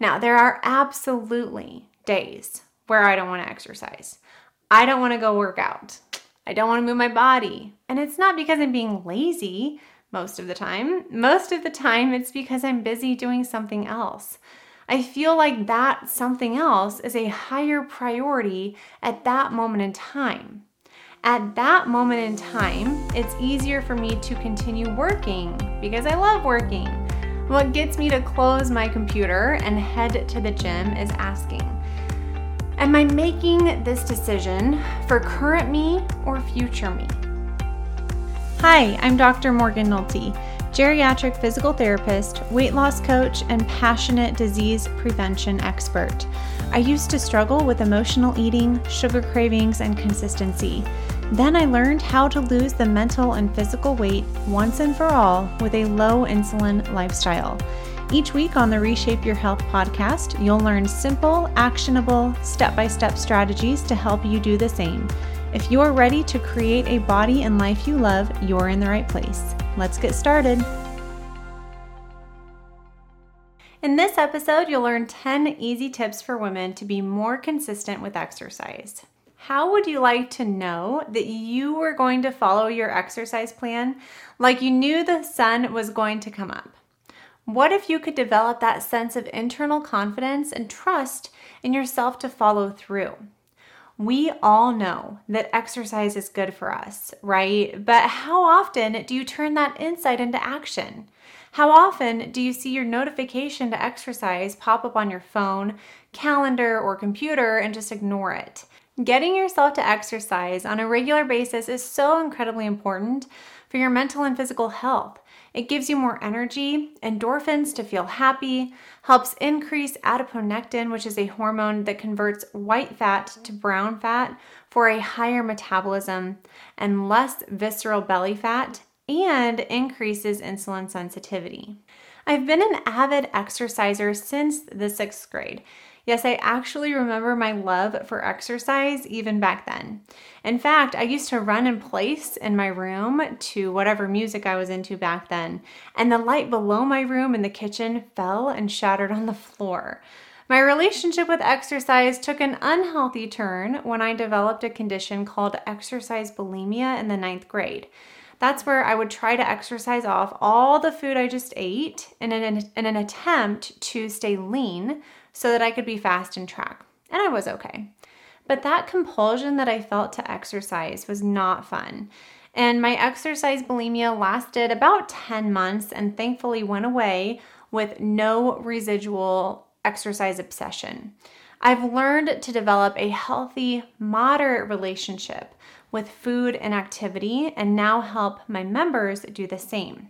Now, there are absolutely days where I don't want to exercise. I don't want to go work out. I don't want to move my body. And it's not because I'm being lazy most of the time. Most of the time, it's because I'm busy doing something else. I feel like that something else is a higher priority at that moment in time. At that moment in time, it's easier for me to continue working because I love working. What gets me to close my computer and head to the gym is asking Am I making this decision for current me or future me? Hi, I'm Dr. Morgan Nolte, geriatric physical therapist, weight loss coach, and passionate disease prevention expert. I used to struggle with emotional eating, sugar cravings, and consistency. Then I learned how to lose the mental and physical weight once and for all with a low insulin lifestyle. Each week on the Reshape Your Health podcast, you'll learn simple, actionable, step by step strategies to help you do the same. If you're ready to create a body and life you love, you're in the right place. Let's get started. In this episode, you'll learn 10 easy tips for women to be more consistent with exercise. How would you like to know that you were going to follow your exercise plan like you knew the sun was going to come up? What if you could develop that sense of internal confidence and trust in yourself to follow through? We all know that exercise is good for us, right? But how often do you turn that insight into action? How often do you see your notification to exercise pop up on your phone, calendar, or computer and just ignore it? Getting yourself to exercise on a regular basis is so incredibly important for your mental and physical health. It gives you more energy, endorphins to feel happy, helps increase adiponectin, which is a hormone that converts white fat to brown fat for a higher metabolism and less visceral belly fat, and increases insulin sensitivity. I've been an avid exerciser since the sixth grade. Yes, I actually remember my love for exercise even back then. In fact, I used to run in place in my room to whatever music I was into back then, and the light below my room in the kitchen fell and shattered on the floor. My relationship with exercise took an unhealthy turn when I developed a condition called exercise bulimia in the ninth grade. That's where I would try to exercise off all the food I just ate in an, in an attempt to stay lean so that I could be fast and track. And I was okay. But that compulsion that I felt to exercise was not fun. And my exercise bulimia lasted about 10 months and thankfully went away with no residual exercise obsession. I've learned to develop a healthy, moderate relationship with food and activity and now help my members do the same.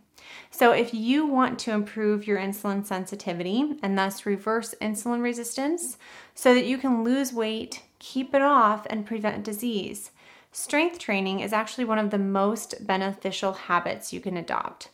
So, if you want to improve your insulin sensitivity and thus reverse insulin resistance so that you can lose weight, keep it off, and prevent disease, strength training is actually one of the most beneficial habits you can adopt.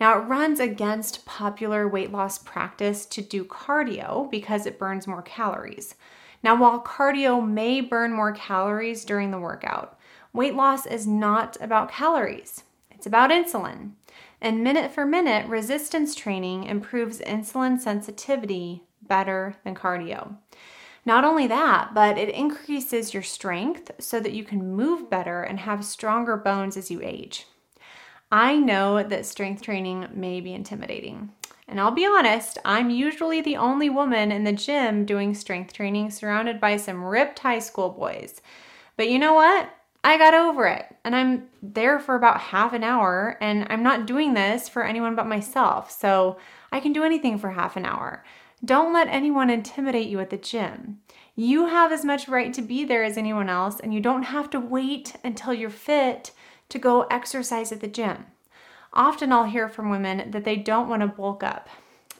Now, it runs against popular weight loss practice to do cardio because it burns more calories. Now, while cardio may burn more calories during the workout, weight loss is not about calories, it's about insulin. And minute for minute, resistance training improves insulin sensitivity better than cardio. Not only that, but it increases your strength so that you can move better and have stronger bones as you age. I know that strength training may be intimidating. And I'll be honest, I'm usually the only woman in the gym doing strength training surrounded by some ripped high school boys. But you know what? I got over it and I'm there for about half an hour and I'm not doing this for anyone but myself. So I can do anything for half an hour. Don't let anyone intimidate you at the gym. You have as much right to be there as anyone else, and you don't have to wait until you're fit to go exercise at the gym. Often I'll hear from women that they don't want to bulk up.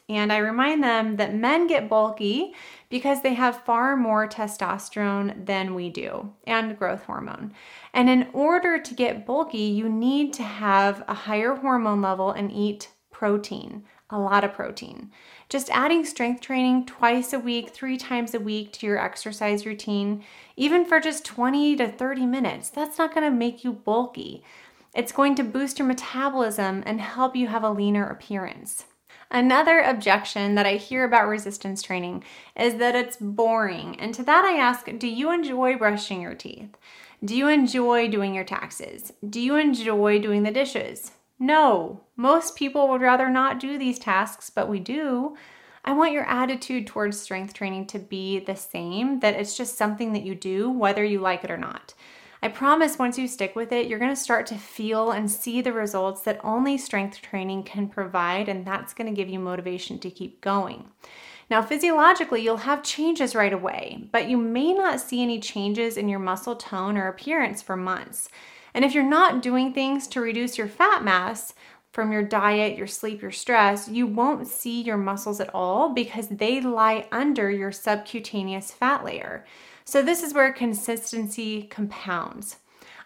And I remind them that men get bulky because they have far more testosterone than we do and growth hormone. And in order to get bulky, you need to have a higher hormone level and eat protein, a lot of protein. Just adding strength training twice a week, three times a week to your exercise routine, even for just 20 to 30 minutes, that's not to make you bulky. It's going to boost your metabolism and help you have a leaner appearance. Another objection that I hear about resistance training is that it's boring. And to that I ask, do you enjoy brushing your teeth? Do you enjoy doing your taxes? Do you enjoy doing the dishes? No, most people would rather not do these tasks, but we do. I want your attitude towards strength training to be the same, that it's just something that you do, whether you like it or not. I promise once you stick with it, you're going to start to feel and see the results that only strength training can provide, and that's going to give you motivation to keep going. Now, physiologically, you'll have changes right away, but you may not see any changes in your muscle tone or appearance for months. And if you're not doing things to reduce your fat mass, from your diet, your sleep, your stress, you won't see your muscles at all because they lie under your subcutaneous fat layer. So, this is where consistency compounds.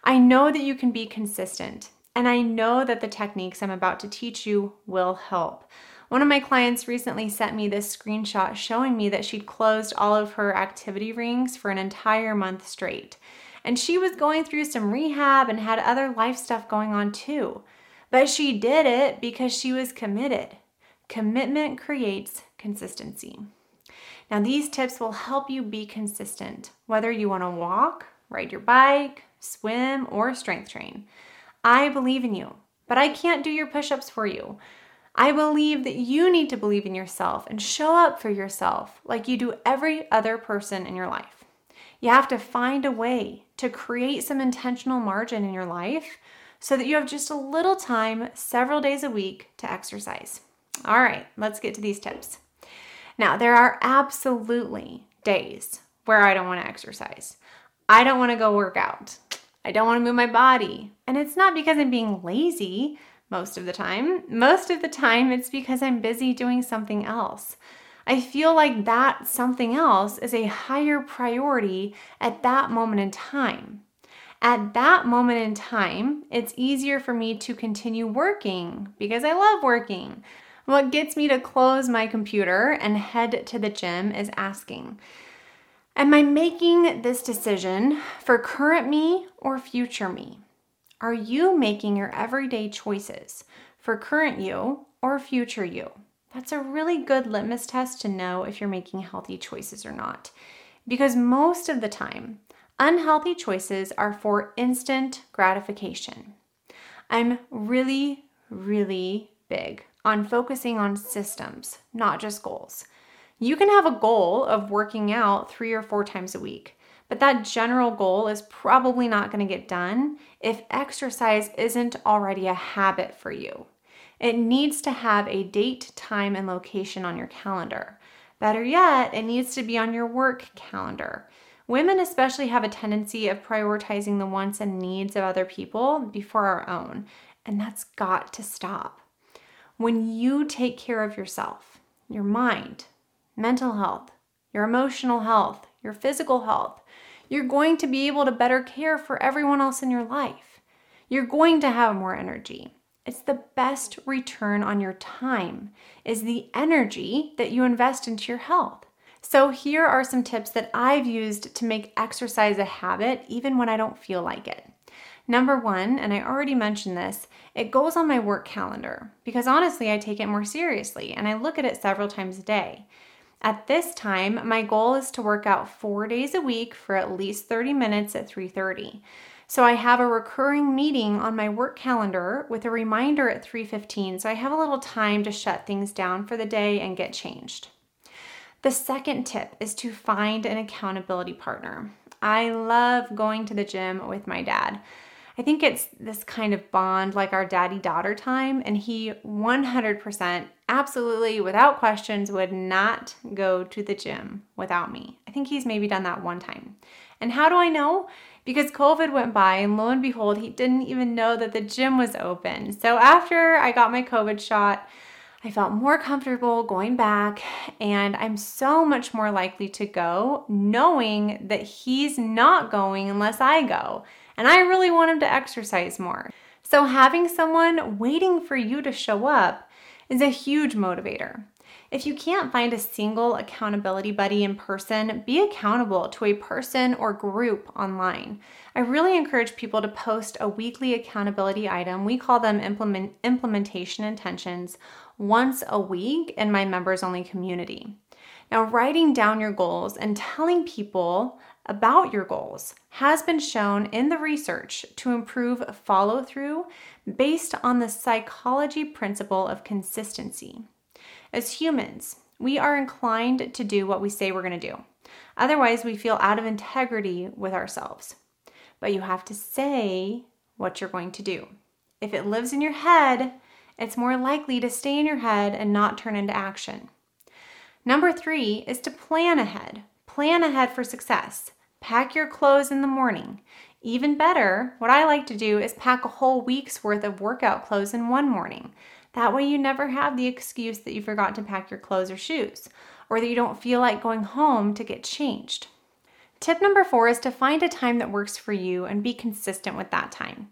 I know that you can be consistent, and I know that the techniques I'm about to teach you will help. One of my clients recently sent me this screenshot showing me that she'd closed all of her activity rings for an entire month straight. And she was going through some rehab and had other life stuff going on too. But she did it because she was committed. Commitment creates consistency. Now, these tips will help you be consistent, whether you want to walk, ride your bike, swim, or strength train. I believe in you, but I can't do your push ups for you. I believe that you need to believe in yourself and show up for yourself like you do every other person in your life. You have to find a way to create some intentional margin in your life so that you have just a little time several days a week to exercise. All right, let's get to these tips. Now, there are absolutely days where I don't want to exercise. I don't want to go work out. I don't want to move my body. And it's not because I'm being lazy most of the time. Most of the time, it's because I'm busy doing something else. I feel like that something else is a higher priority at that moment in time. At that moment in time, it's easier for me to continue working because I love working. What gets me to close my computer and head to the gym is asking Am I making this decision for current me or future me? Are you making your everyday choices for current you or future you? That's a really good litmus test to know if you're making healthy choices or not. Because most of the time, Unhealthy choices are for instant gratification. I'm really, really big on focusing on systems, not just goals. You can have a goal of working out three or four times a week, but that general goal is probably not going to get done if exercise isn't already a habit for you. It needs to have a date, time, and location on your calendar. Better yet, it needs to be on your work calendar. Women, especially, have a tendency of prioritizing the wants and needs of other people before our own, and that's got to stop. When you take care of yourself, your mind, mental health, your emotional health, your physical health, you're going to be able to better care for everyone else in your life. You're going to have more energy. It's the best return on your time is the energy that you invest into your health. So, here are some tips that I've used to make exercise a habit even when I don't feel like it. Number one, and I already mentioned this, it goes on my work calendar because honestly, I take it more seriously and I look at it several times a day. At this time, my goal is to work out 4 days a week for at least 30 minutes at 3:30. So I have a recurring meeting on my work calendar with a reminder at 3:15, so I have a little time to shut things down for the day and get changed. The second tip is to find an accountability partner. I love going to the gym with my dad. I think it's this kind of bond like our daddy daughter time, and he 100%, absolutely without questions, would not go to the gym without me. I think he's maybe done that one time. And how do I know? Because COVID went by, and lo and behold, he didn't even know that the gym was open. So after I got my COVID shot, I felt more comfortable going back, and I'm so much more likely to go knowing that he's not going unless I go. And I really want him to exercise more. So, having someone waiting for you to show up is a huge motivator. If you can't find a single accountability buddy in person, be accountable to a person or group online. I really encourage people to post a weekly accountability item. We call them implement, implementation intentions once a week in my members only community. Now, writing down your goals and telling people about your goals has been shown in the research to improve follow through based on the psychology principle of consistency. As humans, we are inclined to do what we say we're going to do. Otherwise, we feel out of integrity with ourselves. But you have to say what you're going to do. If it lives in your head, it's more likely to stay in your head and not turn into action. Number three is to plan ahead. Plan ahead for success. Pack your clothes in the morning. Even better, what I like to do is pack a whole week's worth of workout clothes in one morning. That way, you never have the excuse that you forgot to pack your clothes or shoes, or that you don't feel like going home to get changed. Tip number four is to find a time that works for you and be consistent with that time.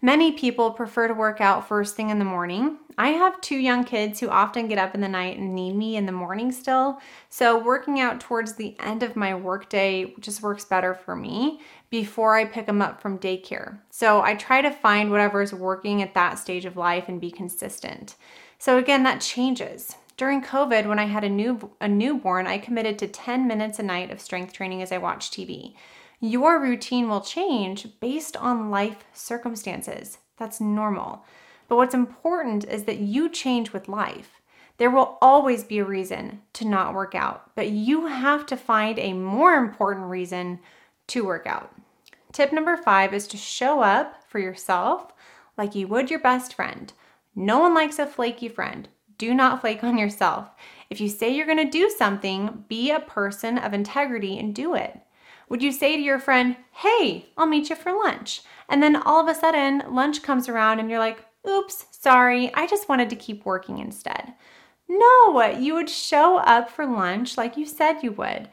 Many people prefer to work out first thing in the morning. I have two young kids who often get up in the night and need me in the morning still. So, working out towards the end of my workday just works better for me before I pick them up from daycare. So, I try to find whatever is working at that stage of life and be consistent. So, again, that changes. During COVID, when I had a new a newborn, I committed to 10 minutes a night of strength training as I watched TV. Your routine will change based on life circumstances. That's normal. But what's important is that you change with life. There will always be a reason to not work out, but you have to find a more important reason to work out. Tip number five is to show up for yourself like you would your best friend. No one likes a flaky friend. Do not flake on yourself. If you say you're going to do something, be a person of integrity and do it. Would you say to your friend, Hey, I'll meet you for lunch? And then all of a sudden, lunch comes around and you're like, Oops, sorry, I just wanted to keep working instead. No, you would show up for lunch like you said you would.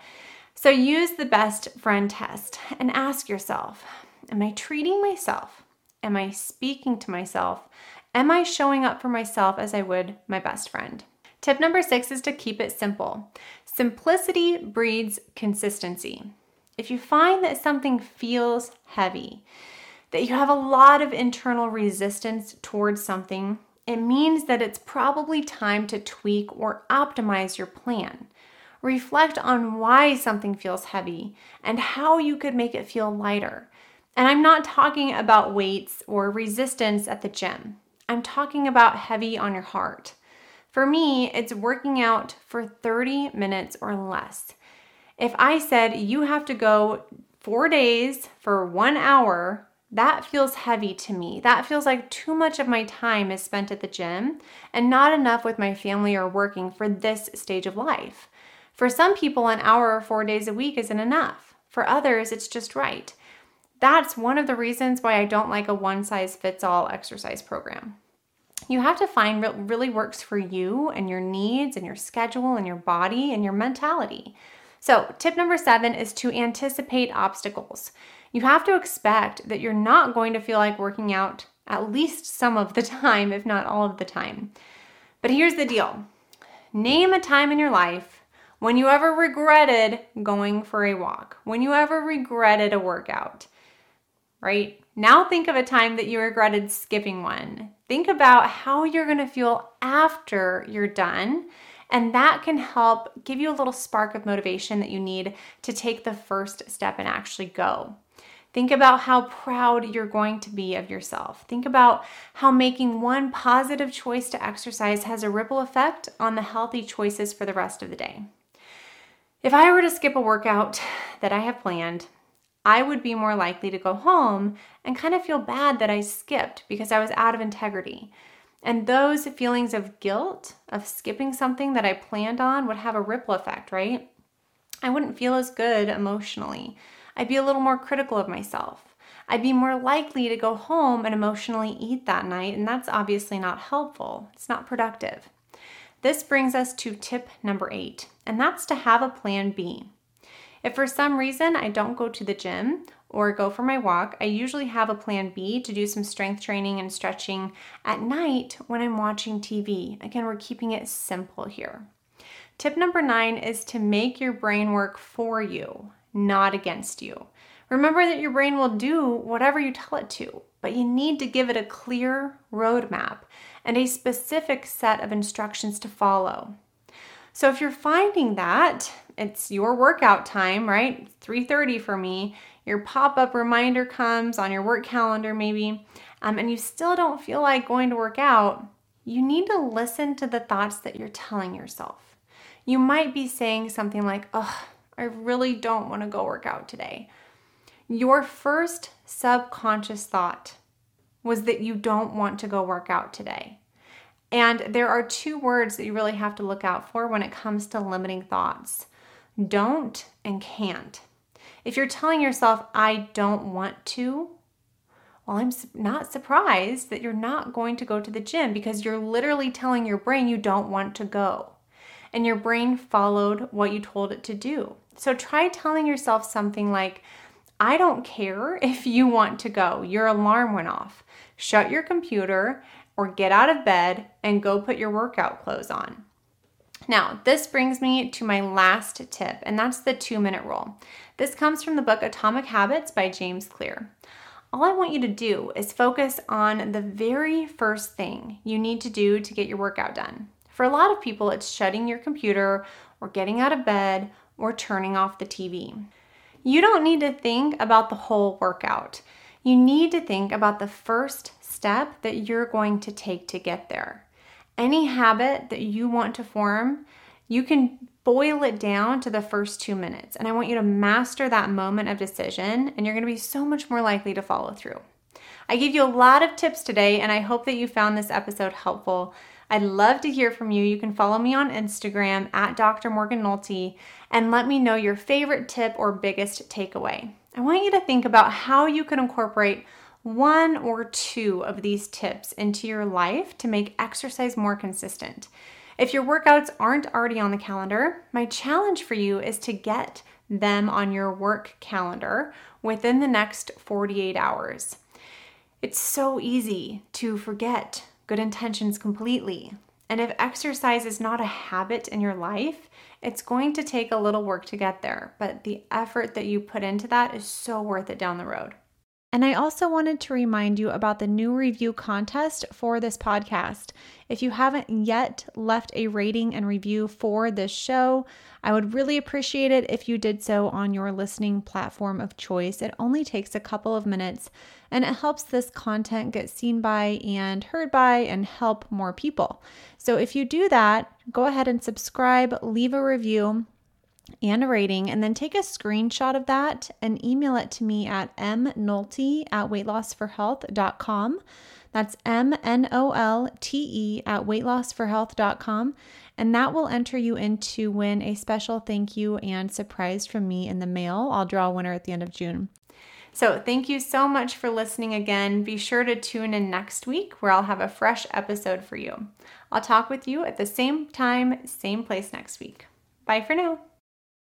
So use the best friend test and ask yourself Am I treating myself? Am I speaking to myself? Am I showing up for myself as I would my best friend? Tip number six is to keep it simple. Simplicity breeds consistency. If you find that something feels heavy, that you have a lot of internal resistance towards something, it means that it's probably time to tweak or optimize your plan. Reflect on why something feels heavy and how you could make it feel lighter. And I'm not talking about weights or resistance at the gym. I'm talking about heavy on your heart. For me, it's working out for 30 minutes or less. If I said you have to go four days for one hour, that feels heavy to me. That feels like too much of my time is spent at the gym and not enough with my family or working for this stage of life. For some people, an hour or four days a week isn't enough. For others, it's just right. That's one of the reasons why I don't like a one size fits all exercise program. You have to find what really works for you and your needs and your schedule and your body and your mentality. So, tip number seven is to anticipate obstacles. You have to expect that you're not going to feel like working out at least some of the time, if not all of the time. But here's the deal name a time in your life when you ever regretted going for a walk, when you ever regretted a workout, right? Now think of a time that you regretted skipping one. Think about how you're gonna feel after you're done and that can help give you a little spark of motivation that you need to take the first step and actually go. Think about how proud you're going to be of yourself. Think about how making one positive choice to exercise has a ripple effect on the healthy choices for the rest of the day. If I were to skip a workout that I have planned, I would be more likely to go home and kind of feel bad that I skipped because I was out of integrity. And those feelings of guilt of skipping something that I planned on would have a ripple effect, right? I wouldn't feel as good emotionally. I'd be a little more critical of myself. I'd be more likely to go home and emotionally eat that night, and that's obviously not helpful. It's not productive. This brings us to tip number eight, and that's to have a plan B. If for some reason I don't go to the gym or go for my walk, I usually have a plan B to do some strength training and stretching at night when I'm watching TV. Again, we're keeping it simple here. Tip number nine is to make your brain work for you, not against you. Remember that your brain will do whatever you tell it to, but you need to give it a clear roadmap and a specific set of instructions to follow. So if you're finding that it's your workout time, right? 3:30 for me. Your pop-up reminder comes on your work calendar maybe, um, and you still don't feel like going to work out, you need to listen to the thoughts that you're telling yourself. You might be saying something like, "Oh, I really don't want to go work out today." Your first subconscious thought was that you don't want to go work out today. And there are two words that you really have to look out for when it comes to limiting thoughts don't and can't. If you're telling yourself, I don't want to, well, I'm not surprised that you're not going to go to the gym because you're literally telling your brain you don't want to go. And your brain followed what you told it to do. So try telling yourself something like, I don't care if you want to go. Your alarm went off. Shut your computer or get out of bed and go put your workout clothes on. Now, this brings me to my last tip, and that's the two minute rule. This comes from the book Atomic Habits by James Clear. All I want you to do is focus on the very first thing you need to do to get your workout done. For a lot of people, it's shutting your computer or getting out of bed or turning off the TV. You don't need to think about the whole workout. You need to think about the first step that you're going to take to get there. Any habit that you want to form, you can boil it down to the first two minutes. And I want you to master that moment of decision, and you're gonna be so much more likely to follow through. I gave you a lot of tips today, and I hope that you found this episode helpful. I'd love to hear from you. You can follow me on Instagram at Dr. Morgan Nolte and let me know your favorite tip or biggest takeaway. I want you to think about how you can incorporate one or two of these tips into your life to make exercise more consistent. If your workouts aren't already on the calendar, my challenge for you is to get them on your work calendar within the next 48 hours. It's so easy to forget good intentions completely. And if exercise is not a habit in your life, it's going to take a little work to get there, but the effort that you put into that is so worth it down the road. And I also wanted to remind you about the new review contest for this podcast. If you haven't yet left a rating and review for this show, I would really appreciate it if you did so on your listening platform of choice. It only takes a couple of minutes and it helps this content get seen by and heard by and help more people. So if you do that, go ahead and subscribe, leave a review and a rating, and then take a screenshot of that and email it to me at mnolte at weightlossforhealth.com. That's M N O L T E at weightlossforhealth.com. And that will enter you into win a special thank you and surprise from me in the mail. I'll draw a winner at the end of June. So, thank you so much for listening again. Be sure to tune in next week where I'll have a fresh episode for you. I'll talk with you at the same time, same place next week. Bye for now.